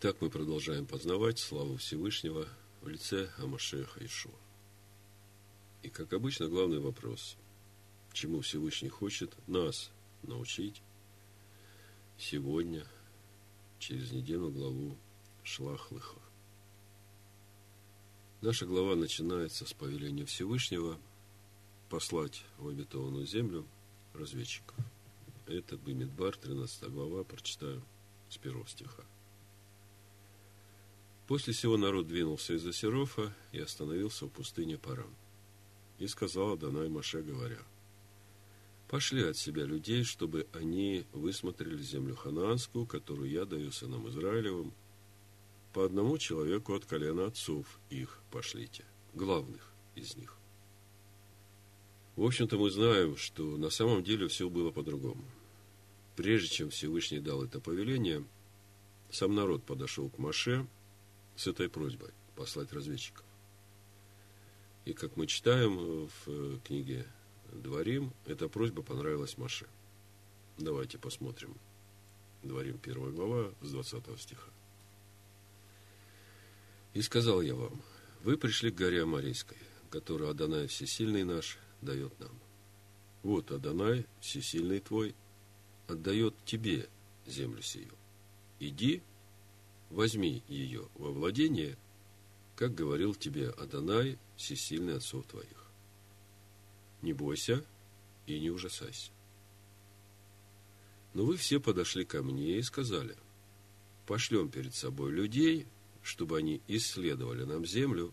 Итак, мы продолжаем познавать славу Всевышнего в лице Амашеха Ишуа. И, как обычно, главный вопрос, чему Всевышний хочет нас научить сегодня, через недельную главу Шлах Лыха. Наша глава начинается с повеления Всевышнего послать в обетованную землю разведчиков. Это Бимидбар, 13 глава, прочитаю с первого стиха. После всего народ двинулся из Асерофа и остановился в пустыне Парам. И сказал Адонай Маше, говоря, «Пошли от себя людей, чтобы они высмотрели землю ханаанскую, которую я даю сынам Израилевым. По одному человеку от колена отцов их пошлите, главных из них». В общем-то, мы знаем, что на самом деле все было по-другому. Прежде чем Всевышний дал это повеление, сам народ подошел к Маше – с этой просьбой послать разведчиков. И как мы читаем в э, книге Дворим, эта просьба понравилась Маше. Давайте посмотрим. Дворим 1 глава с 20 стиха. «И сказал я вам, вы пришли к горе Амарийской, которую Адонай Всесильный наш дает нам. Вот Адонай, Всесильный твой, отдает тебе землю сию. Иди возьми ее во владение, как говорил тебе Адонай, всесильный отцов твоих. Не бойся и не ужасайся. Но вы все подошли ко мне и сказали, пошлем перед собой людей, чтобы они исследовали нам землю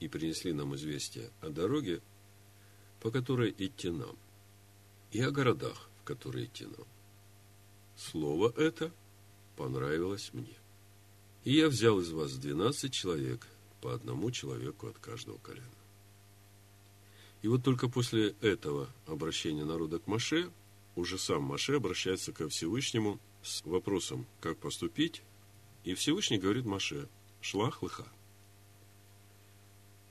и принесли нам известие о дороге, по которой идти нам, и о городах, в которые идти нам. Слово это понравилось мне. И я взял из вас двенадцать человек, по одному человеку от каждого колена. И вот только после этого обращения народа к Маше, уже сам Маше обращается ко Всевышнему с вопросом, как поступить, и Всевышний говорит Маше, шлах лыха.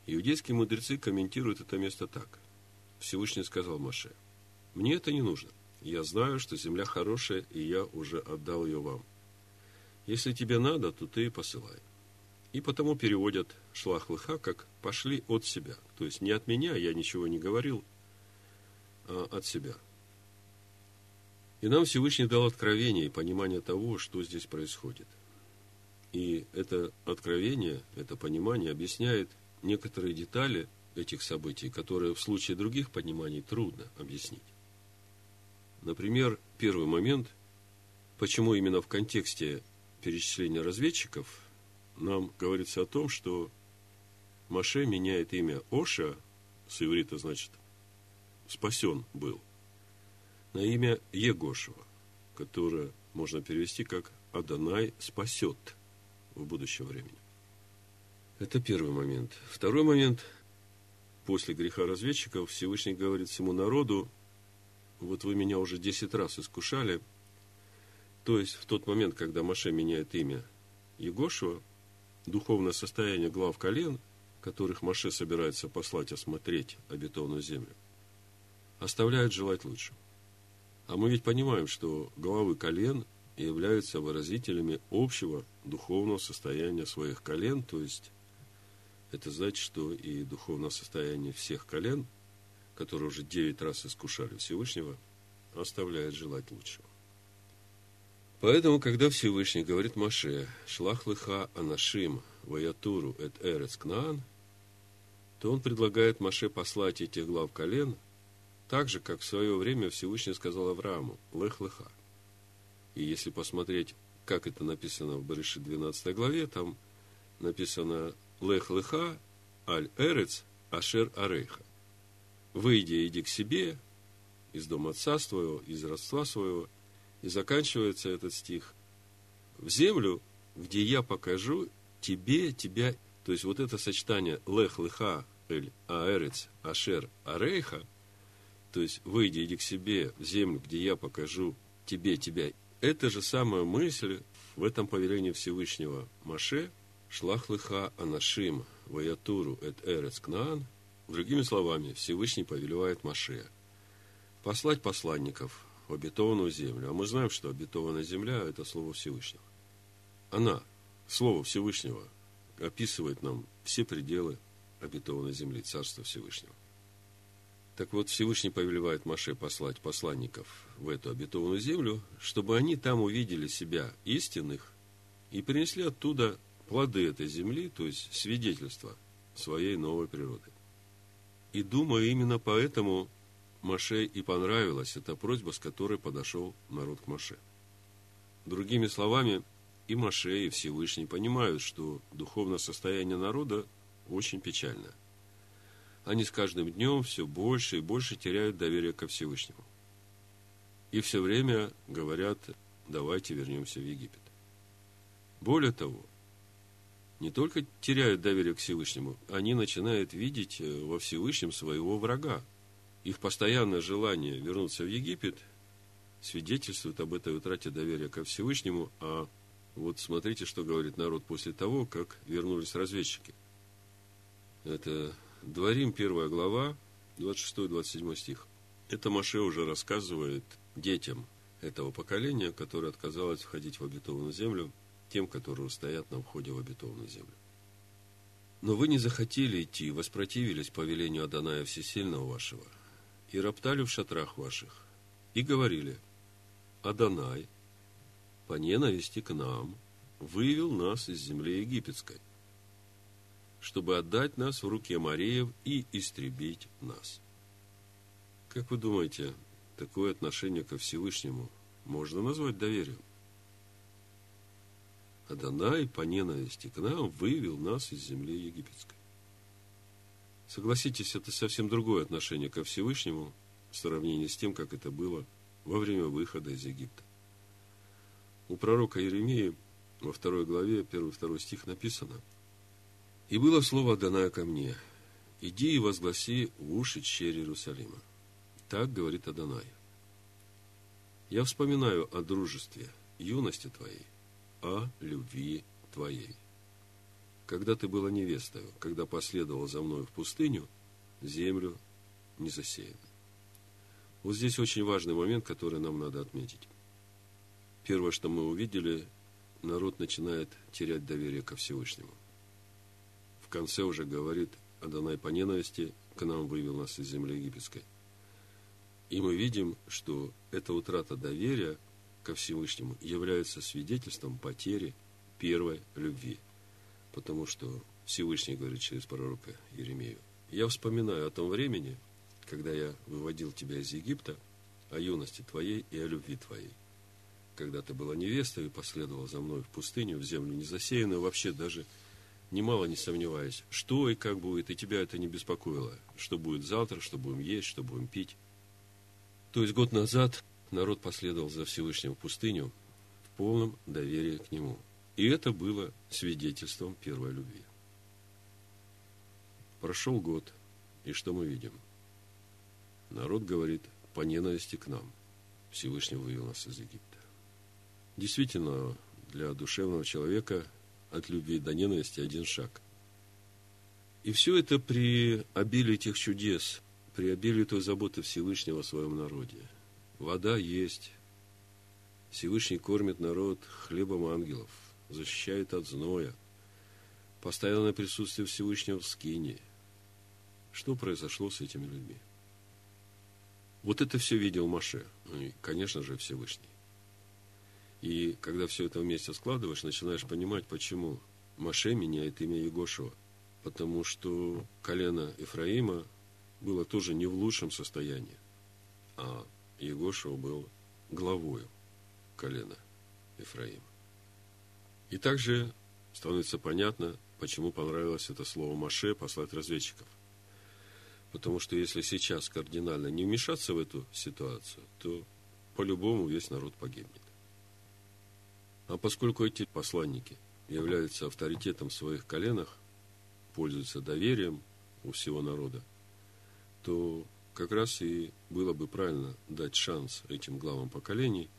Иудейские мудрецы комментируют это место так. Всевышний сказал Маше, мне это не нужно. Я знаю, что земля хорошая, и я уже отдал ее вам. Если тебе надо, то ты посылай. И потому переводят шлах лыха как «пошли от себя». То есть не от меня, я ничего не говорил, а от себя. И нам Всевышний дал откровение и понимание того, что здесь происходит. И это откровение, это понимание объясняет некоторые детали этих событий, которые в случае других пониманий трудно объяснить. Например, первый момент, почему именно в контексте перечисления разведчиков нам говорится о том, что Маше меняет имя Оша, с иврита значит спасен был, на имя Егошева, которое можно перевести как Адонай спасет в будущем времени. Это первый момент. Второй момент. После греха разведчиков Всевышний говорит всему народу, вот вы меня уже десять раз искушали – то есть, в тот момент, когда Маше меняет имя Егошева, духовное состояние глав колен, которых Маше собирается послать осмотреть обетованную землю, оставляет желать лучшего. А мы ведь понимаем, что главы колен являются выразителями общего духовного состояния своих колен, то есть это значит, что и духовное состояние всех колен, которые уже девять раз искушали Всевышнего, оставляет желать лучшего. Поэтому, когда Всевышний говорит Маше, «Шлах лыха анашим ваятуру эт эрец кнаан», то он предлагает Маше послать этих глав колен, так же, как в свое время Всевышний сказал Аврааму, «Лых лыха». И если посмотреть, как это написано в Барыши 12 главе, там написано «Лех лыха аль эрец ашер арейха». «Выйди, иди к себе из дома отца своего, из родства своего, и заканчивается этот стих. В землю, где я покажу тебе, тебя. То есть вот это сочетание лех леха эль аэрец ашер арейха, то есть выйди, иди к себе в землю, где я покажу тебе, тебя. Это же самая мысль в этом повелении Всевышнего Маше, шлах лыха анашим ваятуру эт эрец кнаан. Другими словами, Всевышний повелевает Маше послать посланников обетованную землю. А мы знаем, что обетованная земля – это Слово Всевышнего. Она Слово Всевышнего описывает нам все пределы обетованной земли, Царства Всевышнего. Так вот, Всевышний повелевает Маше послать посланников в эту обетованную землю, чтобы они там увидели себя истинных и принесли оттуда плоды этой земли, то есть свидетельство своей новой природы. И думаю, именно поэтому Маше и понравилась эта просьба, с которой подошел народ к Маше. Другими словами, и Маше, и Всевышний понимают, что духовное состояние народа очень печально. Они с каждым днем все больше и больше теряют доверие ко Всевышнему. И все время говорят, давайте вернемся в Египет. Более того, не только теряют доверие к Всевышнему, они начинают видеть э, во Всевышнем своего врага. Их постоянное желание вернуться в Египет свидетельствует об этой утрате доверия ко Всевышнему, а вот смотрите, что говорит народ после того, как вернулись разведчики. Это Дворим, первая глава, 26-27 стих. Это Маше уже рассказывает детям этого поколения, которое отказалось входить в обетованную землю, тем, которые стоят на входе в обетованную землю. Но вы не захотели идти, воспротивились повелению Адоная Всесильного вашего, и роптали в шатрах ваших, и говорили, Адонай, по ненависти к нам, вывел нас из земли египетской, чтобы отдать нас в руки Мареев и истребить нас. Как вы думаете, такое отношение ко Всевышнему можно назвать доверием? Адонай по ненависти к нам вывел нас из земли египетской. Согласитесь, это совсем другое отношение ко Всевышнему в сравнении с тем, как это было во время выхода из Египта. У пророка Иеремии во второй главе, первый второй стих написано «И было слово Адоная ко мне, иди и возгласи в уши черри Иерусалима». Так говорит Адонай. Я вспоминаю о дружестве, юности твоей, о любви твоей. Когда ты была невестою, когда последовал за мной в пустыню, землю не засеяна. Вот здесь очень важный момент, который нам надо отметить. Первое, что мы увидели, народ начинает терять доверие ко Всевышнему. В конце уже говорит, Адонай по ненависти к нам вывел нас из земли египетской. И мы видим, что эта утрата доверия ко Всевышнему является свидетельством потери первой любви. Потому что Всевышний говорит через пророка Еремею, «Я вспоминаю о том времени, когда я выводил тебя из Египта, о юности твоей и о любви твоей. Когда ты была невестой и последовала за мной в пустыню, в землю незасеянную, вообще даже немало не сомневаясь, что и как будет, и тебя это не беспокоило, что будет завтра, что будем есть, что будем пить. То есть год назад народ последовал за Всевышним в пустыню в полном доверии к нему. И это было свидетельством первой любви. Прошел год, и что мы видим? Народ говорит по ненависти к нам. Всевышний вывел нас из Египта. Действительно, для душевного человека от любви до ненависти один шаг. И все это при обилии этих чудес, при обилии той заботы Всевышнего о своем народе – Вода есть. Всевышний кормит народ хлебом ангелов, защищает от зноя. Постоянное присутствие Всевышнего в скине. Что произошло с этими людьми? Вот это все видел Маше, ну и, конечно же, Всевышний. И когда все это вместе складываешь, начинаешь понимать, почему Маше меняет имя Егошева. Потому что колено Ефраима было тоже не в лучшем состоянии, а Егошева был главою колена Ефраима. И также становится понятно, почему понравилось это слово Маше послать разведчиков. Потому что если сейчас кардинально не вмешаться в эту ситуацию, то по-любому весь народ погибнет. А поскольку эти посланники являются авторитетом в своих коленах, пользуются доверием у всего народа, то как раз и было бы правильно дать шанс этим главам поколений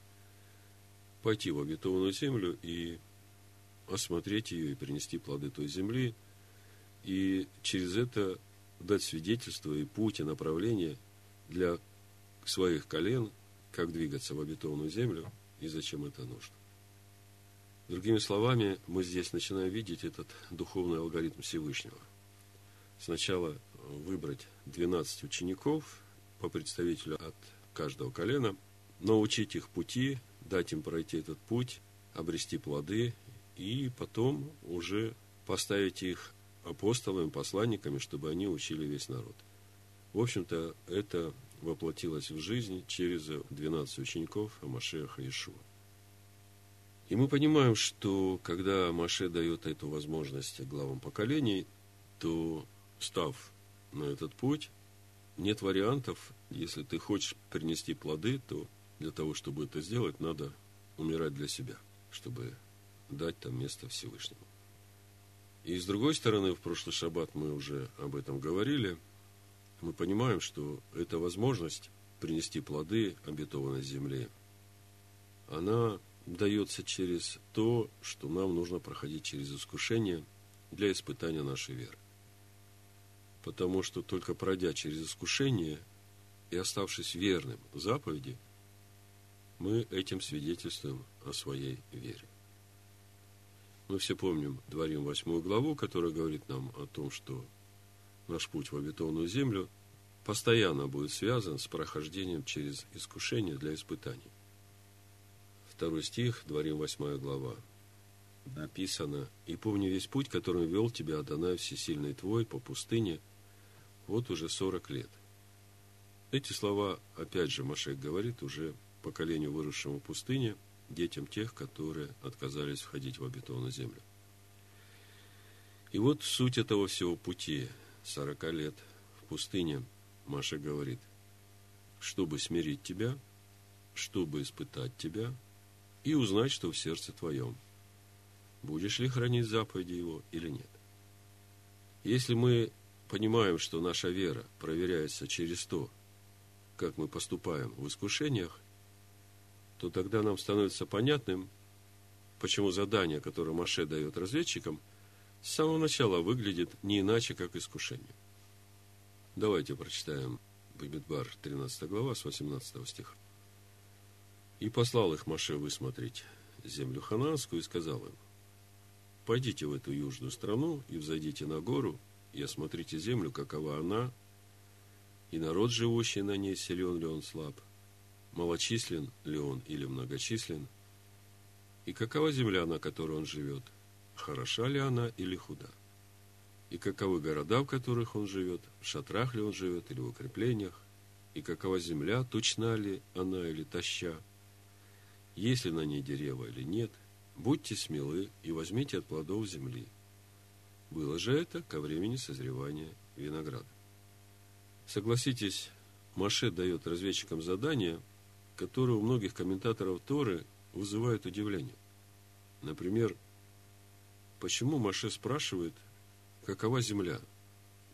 пойти в обетованную землю и осмотреть ее и принести плоды той земли, и через это дать свидетельство и путь, и направление для своих колен, как двигаться в обетованную землю и зачем это нужно. Другими словами, мы здесь начинаем видеть этот духовный алгоритм Всевышнего. Сначала выбрать 12 учеников по представителю от каждого колена, научить их пути, дать им пройти этот путь, обрести плоды, и потом уже поставить их апостолами, посланниками, чтобы они учили весь народ. В общем-то, это воплотилось в жизнь через 12 учеников Амашеха Ишуа. И мы понимаем, что когда Маше дает эту возможность главам поколений, то, став на этот путь, нет вариантов. Если ты хочешь принести плоды, то для того, чтобы это сделать, надо умирать для себя, чтобы дать там место Всевышнему. И с другой стороны, в прошлый шаббат мы уже об этом говорили, мы понимаем, что эта возможность принести плоды обетованной земле, она дается через то, что нам нужно проходить через искушение для испытания нашей веры. Потому что только пройдя через искушение и оставшись верным заповеди, мы этим свидетельствуем о своей вере. Мы все помним Дворим восьмую главу, которая говорит нам о том, что наш путь в обетованную землю постоянно будет связан с прохождением через искушение для испытаний. Второй стих, Дворим восьмая глава. Написано, «И помни весь путь, которым вел тебя Адонай Всесильный твой по пустыне, вот уже сорок лет». Эти слова, опять же, Машек говорит уже поколению, выросшему в пустыне – детям тех, которые отказались входить в обетованную землю. И вот суть этого всего пути, 40 лет в пустыне, Маша говорит, чтобы смирить тебя, чтобы испытать тебя и узнать, что в сердце твоем. Будешь ли хранить заповеди его или нет? Если мы понимаем, что наша вера проверяется через то, как мы поступаем в искушениях, то тогда нам становится понятным, почему задание, которое Маше дает разведчикам, с самого начала выглядит не иначе, как искушение. Давайте прочитаем Бамидбар, 13 глава, с 18 стиха. «И послал их Маше высмотреть землю хананскую, и сказал им, «Пойдите в эту южную страну и взойдите на гору, и осмотрите землю, какова она, и народ, живущий на ней, силен ли он слаб, малочислен ли он или многочислен, и какова земля, на которой он живет, хороша ли она или худа, и каковы города, в которых он живет, в шатрах ли он живет или в укреплениях, и какова земля, тучна ли она или таща, есть ли на ней дерево или нет, будьте смелы и возьмите от плодов земли. Было же это ко времени созревания винограда. Согласитесь, Маше дает разведчикам задание – которые у многих комментаторов Торы вызывают удивление. Например, почему Маше спрашивает, какова земля?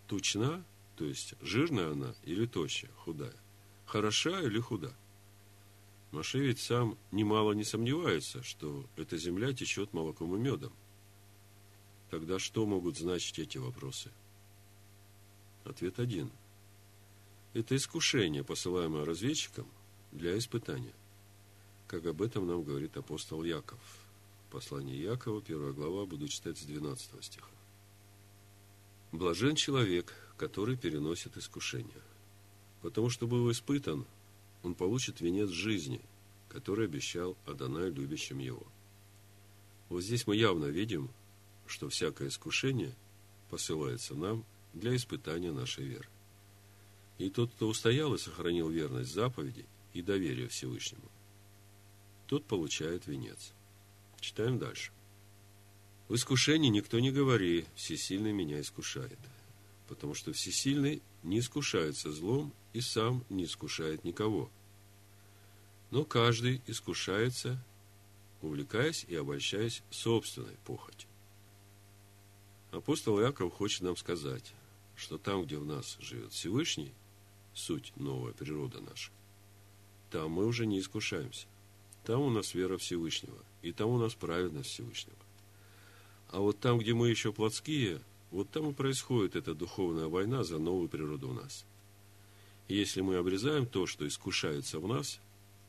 Тучна, то есть жирная она или тощая, худая? Хороша или худа? Маше ведь сам немало не сомневается, что эта земля течет молоком и медом. Тогда что могут значить эти вопросы? Ответ один. Это искушение, посылаемое разведчиком – для испытания, как об этом нам говорит апостол Яков. Послание Якова, первая глава, буду читать с 12 стиха. Блажен человек, который переносит искушение, потому что, был испытан, он получит венец жизни, который обещал Адонай любящим его. Вот здесь мы явно видим, что всякое искушение посылается нам для испытания нашей веры. И тот, кто устоял и сохранил верность заповедей, и доверие Всевышнему. Тот получает венец. Читаем дальше. В искушении никто не говори, всесильный меня искушает. Потому что всесильный не искушается злом и сам не искушает никого. Но каждый искушается, увлекаясь и обольщаясь собственной похотью. Апостол Яков хочет нам сказать, что там, где в нас живет Всевышний, суть новая природа наша, там мы уже не искушаемся. Там у нас вера Всевышнего, и там у нас праведность Всевышнего. А вот там, где мы еще плотские, вот там и происходит эта духовная война за новую природу в нас. И если мы обрезаем то, что искушается в нас,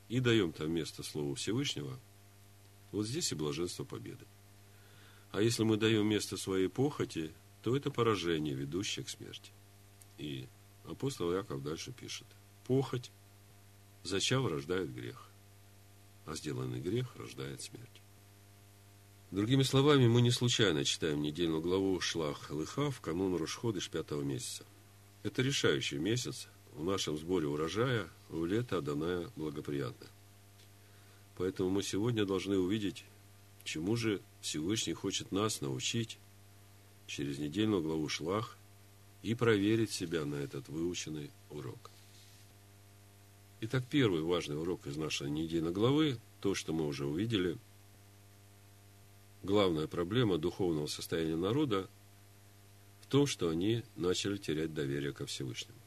и даем там место Слову Всевышнего, Вот здесь и блаженство победы. А если мы даем место своей похоти, то это поражение, ведущее к смерти. И апостол Яков дальше пишет. Похоть, зачав, рождает грех, а сделанный грех рождает смерть. Другими словами, мы не случайно читаем недельную главу Шлах Лыха в канун Рошходыш пятого месяца. Это решающий месяц в нашем сборе урожая в лето Аданая благоприятное. Поэтому мы сегодня должны увидеть, чему же Всевышний хочет нас научить через недельную главу Шлах и проверить себя на этот выученный урок. Итак, первый важный урок из нашей недельной главы, то, что мы уже увидели, главная проблема духовного состояния народа в том, что они начали терять доверие ко Всевышнему.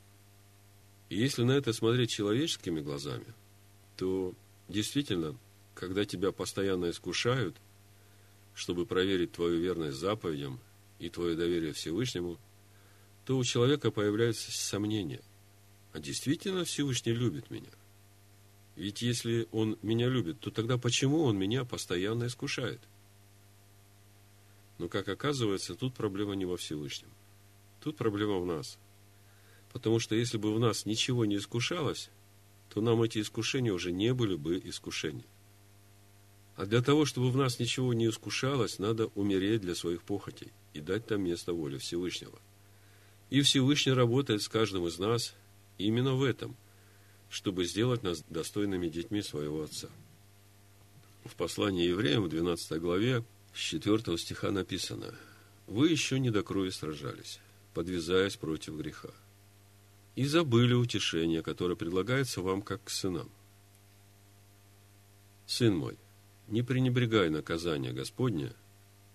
И если на это смотреть человеческими глазами, то действительно, когда тебя постоянно искушают, чтобы проверить твою верность заповедям и твое доверие Всевышнему, то у человека появляются сомнения. А действительно Всевышний любит меня? Ведь если он меня любит, то тогда почему он меня постоянно искушает? Но, как оказывается, тут проблема не во Всевышнем. Тут проблема в нас – Потому что если бы в нас ничего не искушалось, то нам эти искушения уже не были бы искушения. А для того, чтобы в нас ничего не искушалось, надо умереть для своих похотей и дать там место воле Всевышнего. И Всевышний работает с каждым из нас именно в этом, чтобы сделать нас достойными детьми своего Отца. В послании евреям в 12 главе с 4 стиха написано «Вы еще не до крови сражались, подвязаясь против греха и забыли утешение, которое предлагается вам как к сынам. Сын мой, не пренебрегай наказания Господня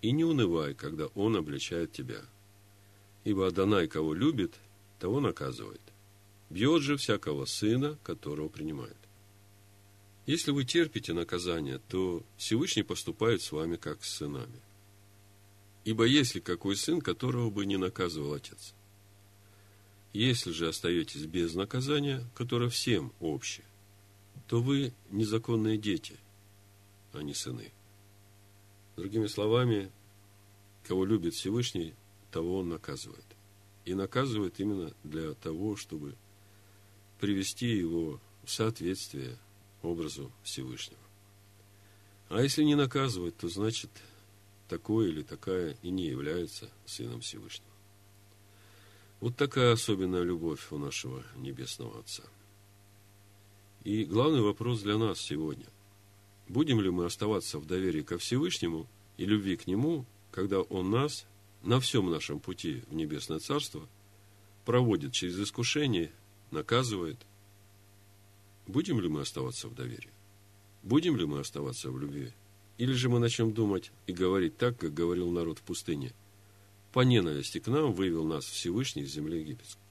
и не унывай, когда Он обличает тебя. Ибо Адонай, кого любит, того наказывает. Бьет же всякого сына, которого принимает. Если вы терпите наказание, то Всевышний поступает с вами как с сынами. Ибо есть ли какой сын, которого бы не наказывал отец? Если же остаетесь без наказания, которое всем общее, то вы незаконные дети, а не сыны. Другими словами, кого любит Всевышний, того он наказывает. И наказывает именно для того, чтобы привести его в соответствие образу Всевышнего. А если не наказывает, то значит, такой или такая и не является сыном Всевышнего. Вот такая особенная любовь у нашего Небесного Отца. И главный вопрос для нас сегодня. Будем ли мы оставаться в доверии ко Всевышнему и любви к Нему, когда Он нас на всем нашем пути в Небесное Царство проводит через искушение, наказывает? Будем ли мы оставаться в доверии? Будем ли мы оставаться в любви? Или же мы начнем думать и говорить так, как говорил народ в пустыне – по ненависти к нам вывел нас Всевышний из земли египетской.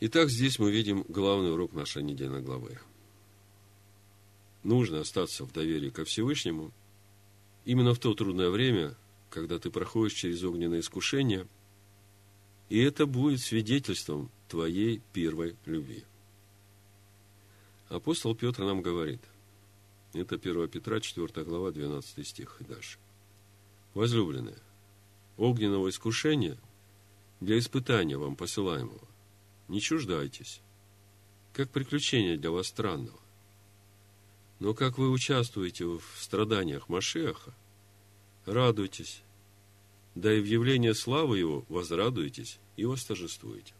Итак, здесь мы видим главный урок нашей недельной главы. Нужно остаться в доверии ко Всевышнему именно в то трудное время, когда ты проходишь через огненное искушение, и это будет свидетельством твоей первой любви. Апостол Петр нам говорит, это 1 Петра, 4 глава, 12 стих и дальше. Возлюбленные, огненного искушения для испытания вам посылаемого. Не чуждайтесь, как приключение для вас странного. Но как вы участвуете в страданиях Машеха, радуйтесь, да и в явлении славы его возрадуетесь и восторжествуете.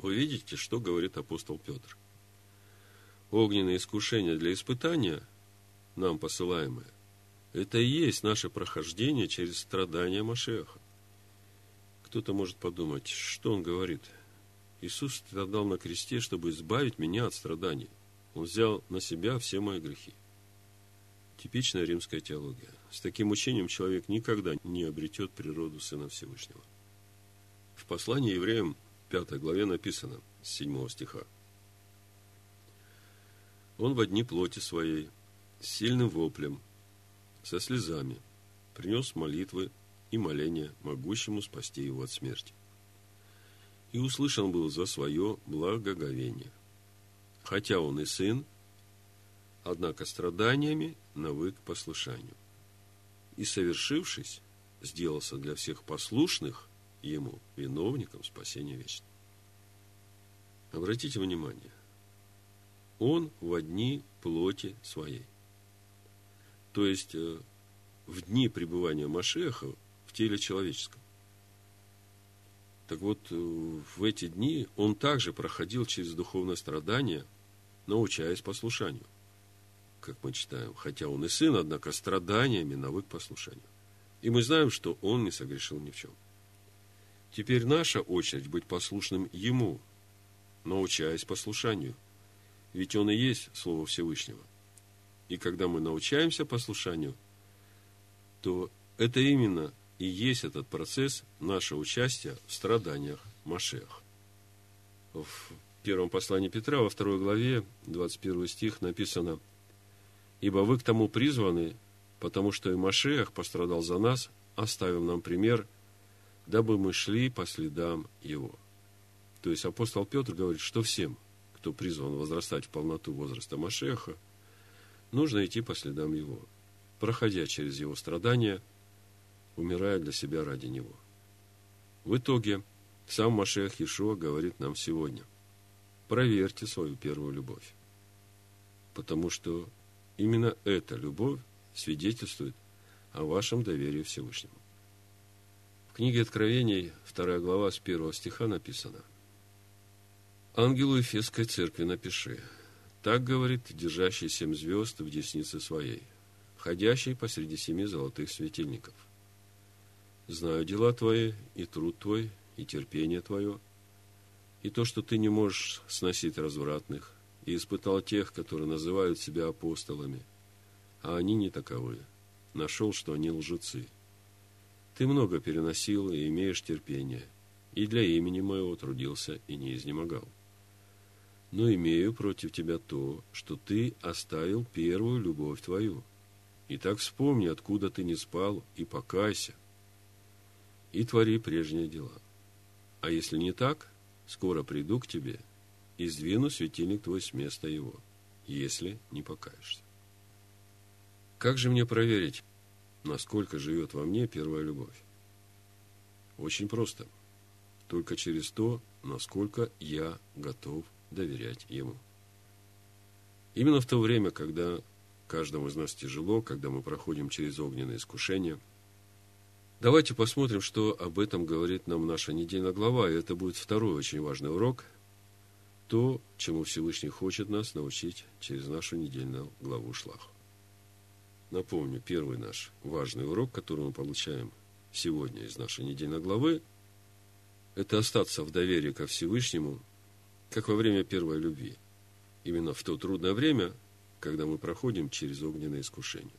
Вы видите, что говорит апостол Петр. Огненное искушение для испытания, нам посылаемое, это и есть наше прохождение через страдания Машеха. Кто-то может подумать, что он говорит. Иисус страдал на кресте, чтобы избавить меня от страданий. Он взял на себя все мои грехи. Типичная римская теология. С таким учением человек никогда не обретет природу Сына Всевышнего. В послании евреям 5 главе написано с 7 стиха. Он в одни плоти своей, с сильным воплем, со слезами, принес молитвы и моления, могущему спасти его от смерти. И услышан был за свое благоговение. Хотя он и сын, однако страданиями навык послушанию. И, совершившись, сделался для всех послушных ему виновником спасения вечного. Обратите внимание, он в одни плоти своей. То есть, э, в дни пребывания Машеха в теле человеческом. Так вот, э, в эти дни он также проходил через духовное страдание, научаясь послушанию. Как мы читаем, хотя он и сын, однако страданиями навык послушанию. И мы знаем, что он не согрешил ни в чем. Теперь наша очередь быть послушным ему, научаясь послушанию. Ведь он и есть Слово Всевышнего. И когда мы научаемся послушанию, то это именно и есть этот процесс нашего участия в страданиях Машех. В первом послании Петра, во второй главе, 21 стих написано, «Ибо вы к тому призваны, потому что и Машех пострадал за нас, оставив нам пример, дабы мы шли по следам его». То есть апостол Петр говорит, что всем, кто призван возрастать в полноту возраста Машеха, нужно идти по следам его, проходя через его страдания – умирая для себя ради него. В итоге, сам Машех Ишуа говорит нам сегодня, проверьте свою первую любовь. Потому что именно эта любовь свидетельствует о вашем доверии Всевышнему. В книге Откровений, 2 глава, с 1 стиха написано «Ангелу Ефесской церкви напиши, так говорит держащий семь звезд в деснице своей, ходящий посреди семи золотых светильников. Знаю дела твои, и труд твой, и терпение твое, и то, что ты не можешь сносить развратных, и испытал тех, которые называют себя апостолами, а они не таковы. Нашел, что они лжецы. Ты много переносил и имеешь терпение, и для имени моего трудился и не изнемогал. Но имею против тебя то, что ты оставил первую любовь твою. И так вспомни, откуда ты не спал, и покайся – и твори прежние дела. А если не так, скоро приду к тебе и сдвину светильник твой с места его, если не покаешься. Как же мне проверить, насколько живет во мне первая любовь? Очень просто. Только через то, насколько я готов доверять ему. Именно в то время, когда каждому из нас тяжело, когда мы проходим через огненные искушения – Давайте посмотрим, что об этом говорит нам наша недельная глава. И это будет второй очень важный урок. То, чему Всевышний хочет нас научить через нашу недельную главу Шлах. Напомню, первый наш важный урок, который мы получаем сегодня из нашей недельной главы, это остаться в доверии ко Всевышнему, как во время первой любви. Именно в то трудное время, когда мы проходим через огненное искушение.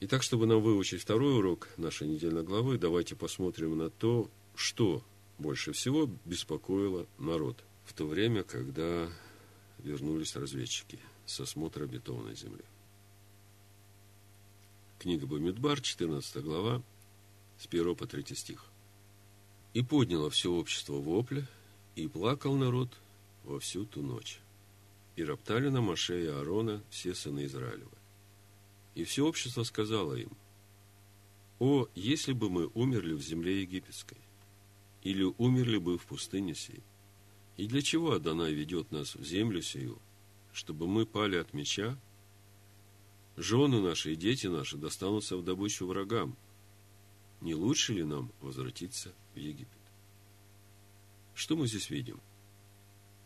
Итак, чтобы нам выучить второй урок нашей недельной главы, давайте посмотрим на то, что больше всего беспокоило народ в то время, когда вернулись разведчики с осмотра бетонной земли. Книга Бамидбар, 14 глава, с 1 по 3 стих. «И подняло все общество вопль, и плакал народ во всю ту ночь. И роптали на Маше и Аарона все сыны Израилева. И все общество сказало им, «О, если бы мы умерли в земле египетской, или умерли бы в пустыне сей, и для чего Адонай ведет нас в землю сию, чтобы мы пали от меча? Жены наши и дети наши достанутся в добычу врагам. Не лучше ли нам возвратиться в Египет? Что мы здесь видим?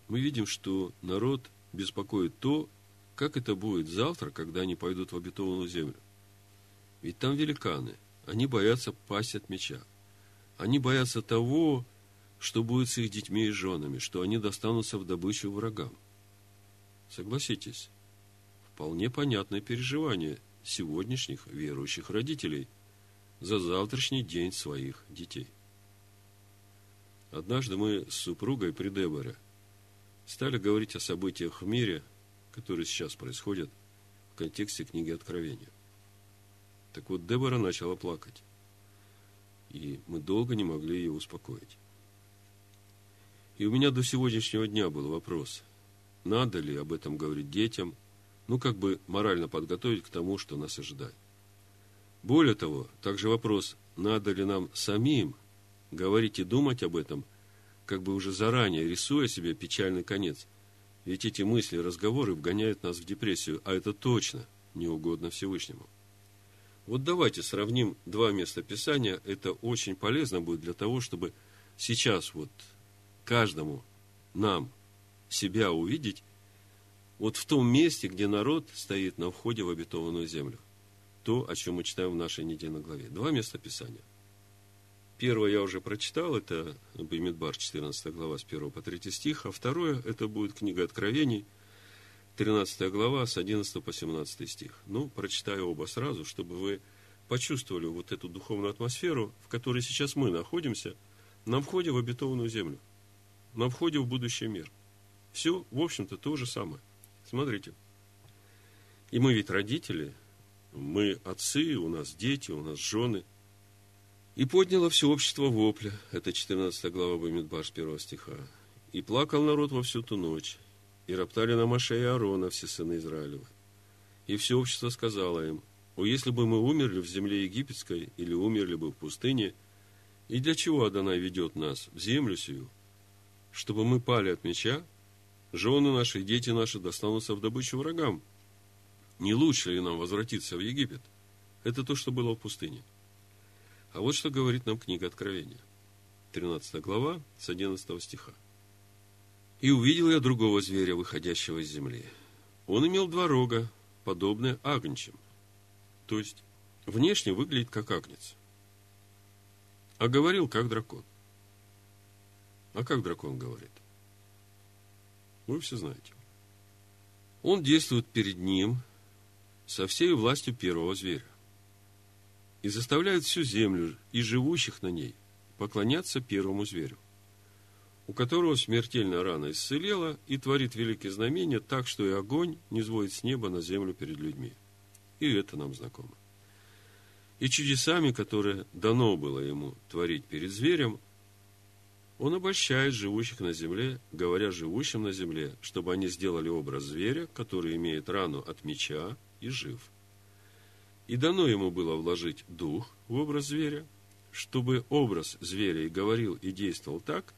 Мы видим, что народ беспокоит то, как это будет завтра, когда они пойдут в обетованную землю? Ведь там великаны. Они боятся пасть от меча. Они боятся того, что будет с их детьми и женами, что они достанутся в добычу врагам. Согласитесь, вполне понятное переживание сегодняшних верующих родителей за завтрашний день своих детей. Однажды мы с супругой при Деборе стали говорить о событиях в мире – которые сейчас происходят в контексте книги Откровения. Так вот, Дебора начала плакать. И мы долго не могли ее успокоить. И у меня до сегодняшнего дня был вопрос, надо ли об этом говорить детям, ну, как бы морально подготовить к тому, что нас ожидает. Более того, также вопрос, надо ли нам самим говорить и думать об этом, как бы уже заранее рисуя себе печальный конец. Ведь эти мысли и разговоры вгоняют нас в депрессию, а это точно не угодно Всевышнему. Вот давайте сравним два места Писания. Это очень полезно будет для того, чтобы сейчас вот каждому нам себя увидеть вот в том месте, где народ стоит на входе в обетованную землю. То, о чем мы читаем в нашей недельной главе. Два места Писания. Первое я уже прочитал, это Бемидбар, 14 глава, с 1 по 3 стих, а второе, это будет книга Откровений, 13 глава, с 11 по 17 стих. Ну, прочитаю оба сразу, чтобы вы почувствовали вот эту духовную атмосферу, в которой сейчас мы находимся, на входе в обетованную землю, на входе в будущий мир. Все, в общем-то, то же самое. Смотрите. И мы ведь родители, мы отцы, у нас дети, у нас жены – и подняло все общество вопля. Это 14 глава Бамидбар с 1 стиха. И плакал народ во всю ту ночь. И роптали на Маше и Аарона все сыны Израилевы. И все общество сказало им, о, если бы мы умерли в земле египетской, или умерли бы в пустыне, и для чего Адонай ведет нас в землю сию? Чтобы мы пали от меча, жены наши и дети наши достанутся в добычу врагам. Не лучше ли нам возвратиться в Египет? Это то, что было в пустыне. А вот что говорит нам книга Откровения. 13 глава, с 11 стиха. «И увидел я другого зверя, выходящего из земли. Он имел два рога, подобные агнчим. То есть, внешне выглядит как агнец. А говорил как дракон. А как дракон говорит? Вы все знаете. Он действует перед ним со всей властью первого зверя и заставляет всю землю и живущих на ней поклоняться первому зверю, у которого смертельная рана исцелела и творит великие знамения так, что и огонь не зводит с неба на землю перед людьми. И это нам знакомо. И чудесами, которые дано было ему творить перед зверем, он обольщает живущих на земле, говоря живущим на земле, чтобы они сделали образ зверя, который имеет рану от меча и жив – и дано ему было вложить дух в образ зверя, чтобы образ зверя и говорил, и действовал так,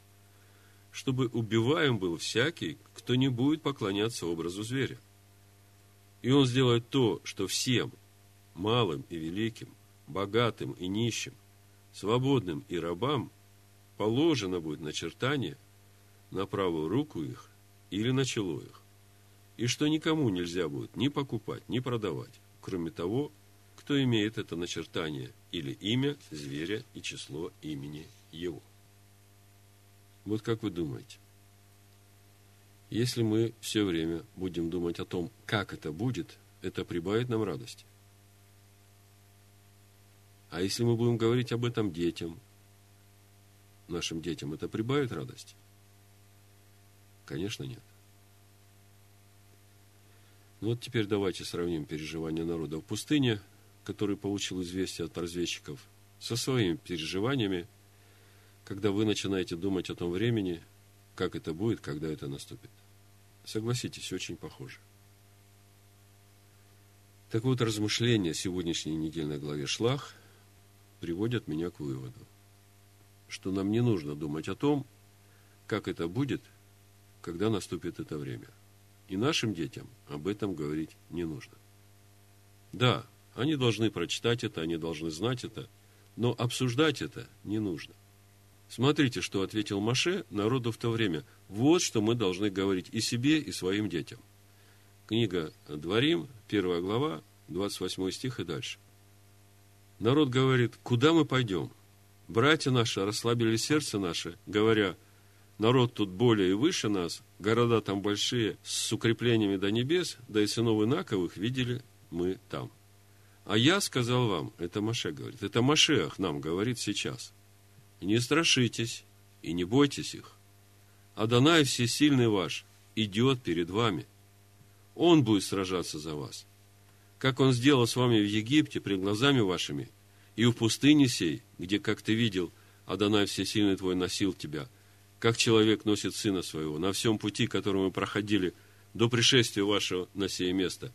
чтобы убиваем был всякий, кто не будет поклоняться образу зверя. И он сделает то, что всем, малым и великим, богатым и нищим, свободным и рабам, положено будет начертание на правую руку их или на чело их, и что никому нельзя будет ни покупать, ни продавать, кроме того, кто имеет это начертание или имя зверя и число имени его. Вот как вы думаете, если мы все время будем думать о том, как это будет, это прибавит нам радости. А если мы будем говорить об этом детям, нашим детям, это прибавит радости? Конечно, нет. Ну вот теперь давайте сравним переживания народа в пустыне – который получил известие от разведчиков, со своими переживаниями, когда вы начинаете думать о том времени, как это будет, когда это наступит. Согласитесь, очень похоже. Так вот, размышления сегодняшней недельной главе Шлах приводят меня к выводу, что нам не нужно думать о том, как это будет, когда наступит это время. И нашим детям об этом говорить не нужно. Да, они должны прочитать это, они должны знать это, но обсуждать это не нужно. Смотрите, что ответил Маше народу в то время. Вот что мы должны говорить и себе, и своим детям. Книга Дворим, первая глава, 28 стих и дальше. Народ говорит, куда мы пойдем? Братья наши расслабили сердце наше, говоря, народ тут более и выше нас, города там большие, с укреплениями до небес, да и сынов Инаковых видели мы там. А я сказал вам, это Маше говорит, это Машех нам говорит сейчас. Не страшитесь и не бойтесь их. Адонай Всесильный ваш идет перед вами. Он будет сражаться за вас. Как он сделал с вами в Египте, пред глазами вашими, и в пустыне сей, где, как ты видел, Адонай Всесильный твой носил тебя, как человек носит сына своего, на всем пути, который мы проходили до пришествия вашего на сие место.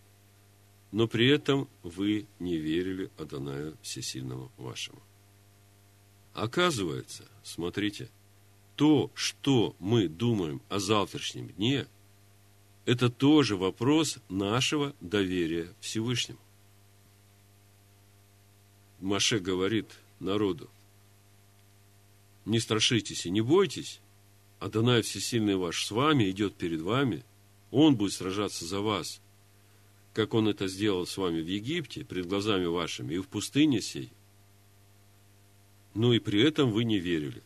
Но при этом вы не верили Адонаю Всесильному вашему. Оказывается, смотрите, то, что мы думаем о завтрашнем дне, это тоже вопрос нашего доверия Всевышнему. Маше говорит народу, не страшитесь и не бойтесь, Адонай Всесильный ваш с вами, идет перед вами, Он будет сражаться за вас, как Он это сделал с вами в Египте, пред глазами вашими, и в пустыне сей. Ну и при этом вы не верили.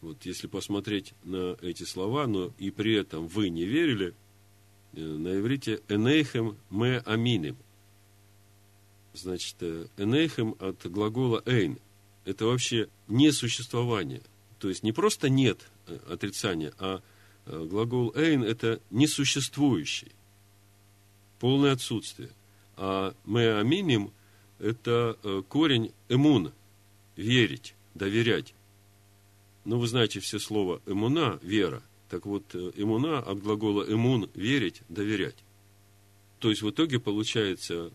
Вот если посмотреть на эти слова, но и при этом вы не верили, э, на иврите «энейхем ме аминим». Значит, э, «энейхем» от глагола «эйн». Это вообще несуществование. То есть не просто нет отрицания, а э, глагол «эйн» – это несуществующий, полное отсутствие. А «мы аминим» – это э, корень «эмун» – верить, доверять. Ну, вы знаете все слова «эмуна» – вера. Так вот, «эмуна» от глагола «эмун» – верить, доверять. То есть, в итоге получается,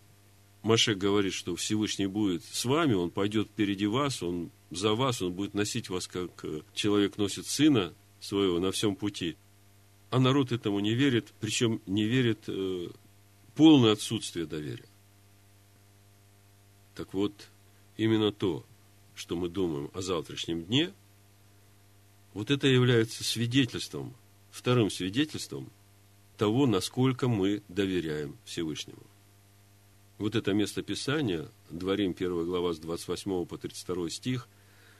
Маше говорит, что Всевышний будет с вами, он пойдет впереди вас, он за вас, он будет носить вас, как э, человек носит сына своего на всем пути. А народ этому не верит, причем не верит э, полное отсутствие доверия. Так вот, именно то, что мы думаем о завтрашнем дне, вот это является свидетельством, вторым свидетельством того, насколько мы доверяем Всевышнему вот это место Писания, Дворим 1 глава с 28 по 32 стих,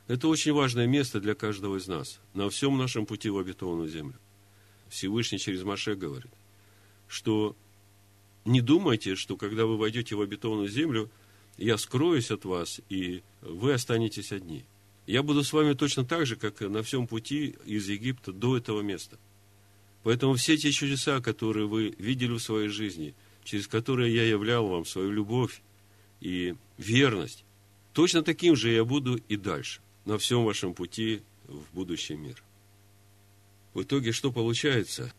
это очень важное место для каждого из нас на всем нашем пути в обетованную землю. Всевышний через Маше говорит, что не думайте, что когда вы войдете в обетованную землю, я скроюсь от вас, и вы останетесь одни. Я буду с вами точно так же, как на всем пути из Египта до этого места. Поэтому все те чудеса, которые вы видели в своей жизни – через которое я являл вам свою любовь и верность, точно таким же я буду и дальше, на всем вашем пути в будущий мир. В итоге что получается?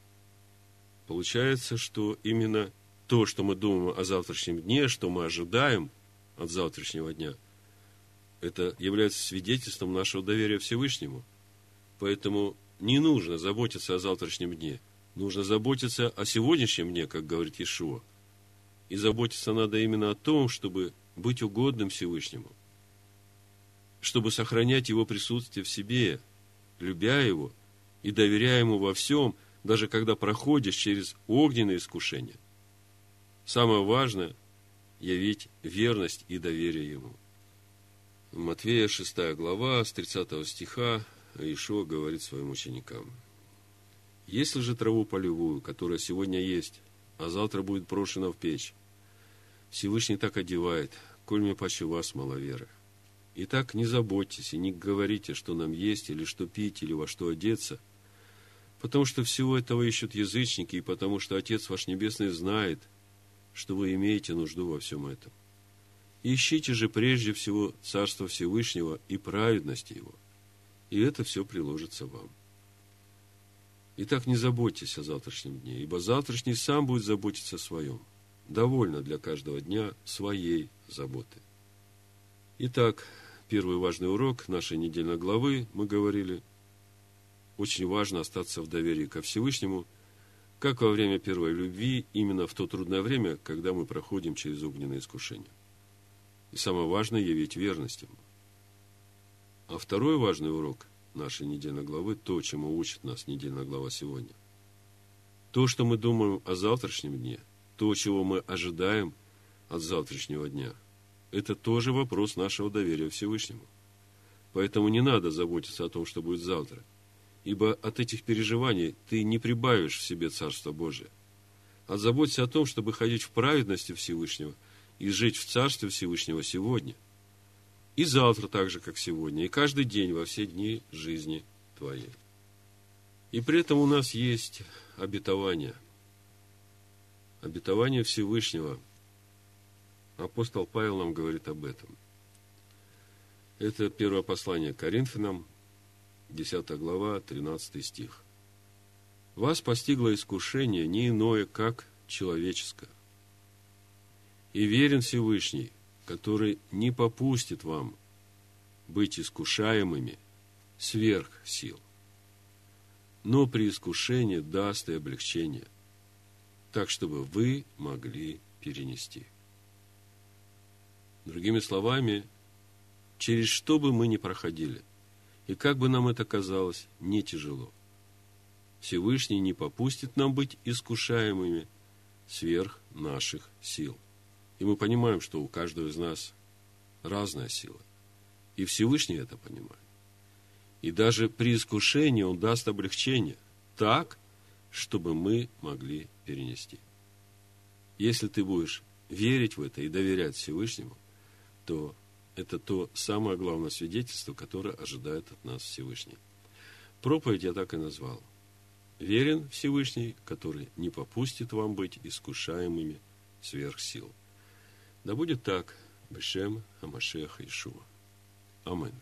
Получается, что именно то, что мы думаем о завтрашнем дне, что мы ожидаем от завтрашнего дня, это является свидетельством нашего доверия Всевышнему. Поэтому не нужно заботиться о завтрашнем дне. Нужно заботиться о сегодняшнем дне, как говорит Иешуа. И заботиться надо именно о том, чтобы быть угодным Всевышнему, чтобы сохранять Его присутствие в себе, любя Его и доверяя Ему во всем, даже когда проходишь через огненные искушения. Самое важное – явить верность и доверие Ему. Матвея 6 глава, с 30 стиха, Ишуа говорит своим ученикам. «Если же траву полевую, которая сегодня есть, а завтра будет брошена в печь, Всевышний так одевает, коль мне паче вас маловеры. Итак, не заботьтесь и не говорите, что нам есть, или что пить, или во что одеться, потому что всего этого ищут язычники, и потому что Отец ваш Небесный знает, что вы имеете нужду во всем этом. Ищите же прежде всего Царство Всевышнего и праведности Его, и это все приложится вам. Итак, не заботьтесь о завтрашнем дне, ибо завтрашний сам будет заботиться о своем – довольно для каждого дня своей заботы. Итак, первый важный урок нашей недельной главы, мы говорили, очень важно остаться в доверии ко Всевышнему, как во время первой любви, именно в то трудное время, когда мы проходим через огненное искушение. И самое важное – явить верность ему. А второй важный урок нашей недельной главы, то, чему учит нас недельная глава сегодня. То, что мы думаем о завтрашнем дне – то, чего мы ожидаем от завтрашнего дня, это тоже вопрос нашего доверия Всевышнему. Поэтому не надо заботиться о том, что будет завтра, ибо от этих переживаний ты не прибавишь в себе Царство Божие. А заботься о том, чтобы ходить в праведности Всевышнего и жить в Царстве Всевышнего сегодня. И завтра так же, как сегодня, и каждый день во все дни жизни твоей. И при этом у нас есть обетование – обетование Всевышнего. Апостол Павел нам говорит об этом. Это первое послание к Коринфянам, 10 глава, 13 стих. Вас постигло искушение не иное, как человеческое. И верен Всевышний, который не попустит вам быть искушаемыми сверх сил, но при искушении даст и облегчение, так, чтобы вы могли перенести. Другими словами, через что бы мы ни проходили, и как бы нам это казалось, не тяжело. Всевышний не попустит нам быть искушаемыми сверх наших сил. И мы понимаем, что у каждого из нас разная сила. И Всевышний это понимает. И даже при искушении Он даст облегчение так, чтобы мы могли перенести. Если ты будешь верить в это и доверять Всевышнему, то это то самое главное свидетельство, которое ожидает от нас Всевышний. Проповедь я так и назвал. Верен Всевышний, который не попустит вам быть искушаемыми сверх сил. Да будет так, Бешем Амашеха Ишуа. Аминь.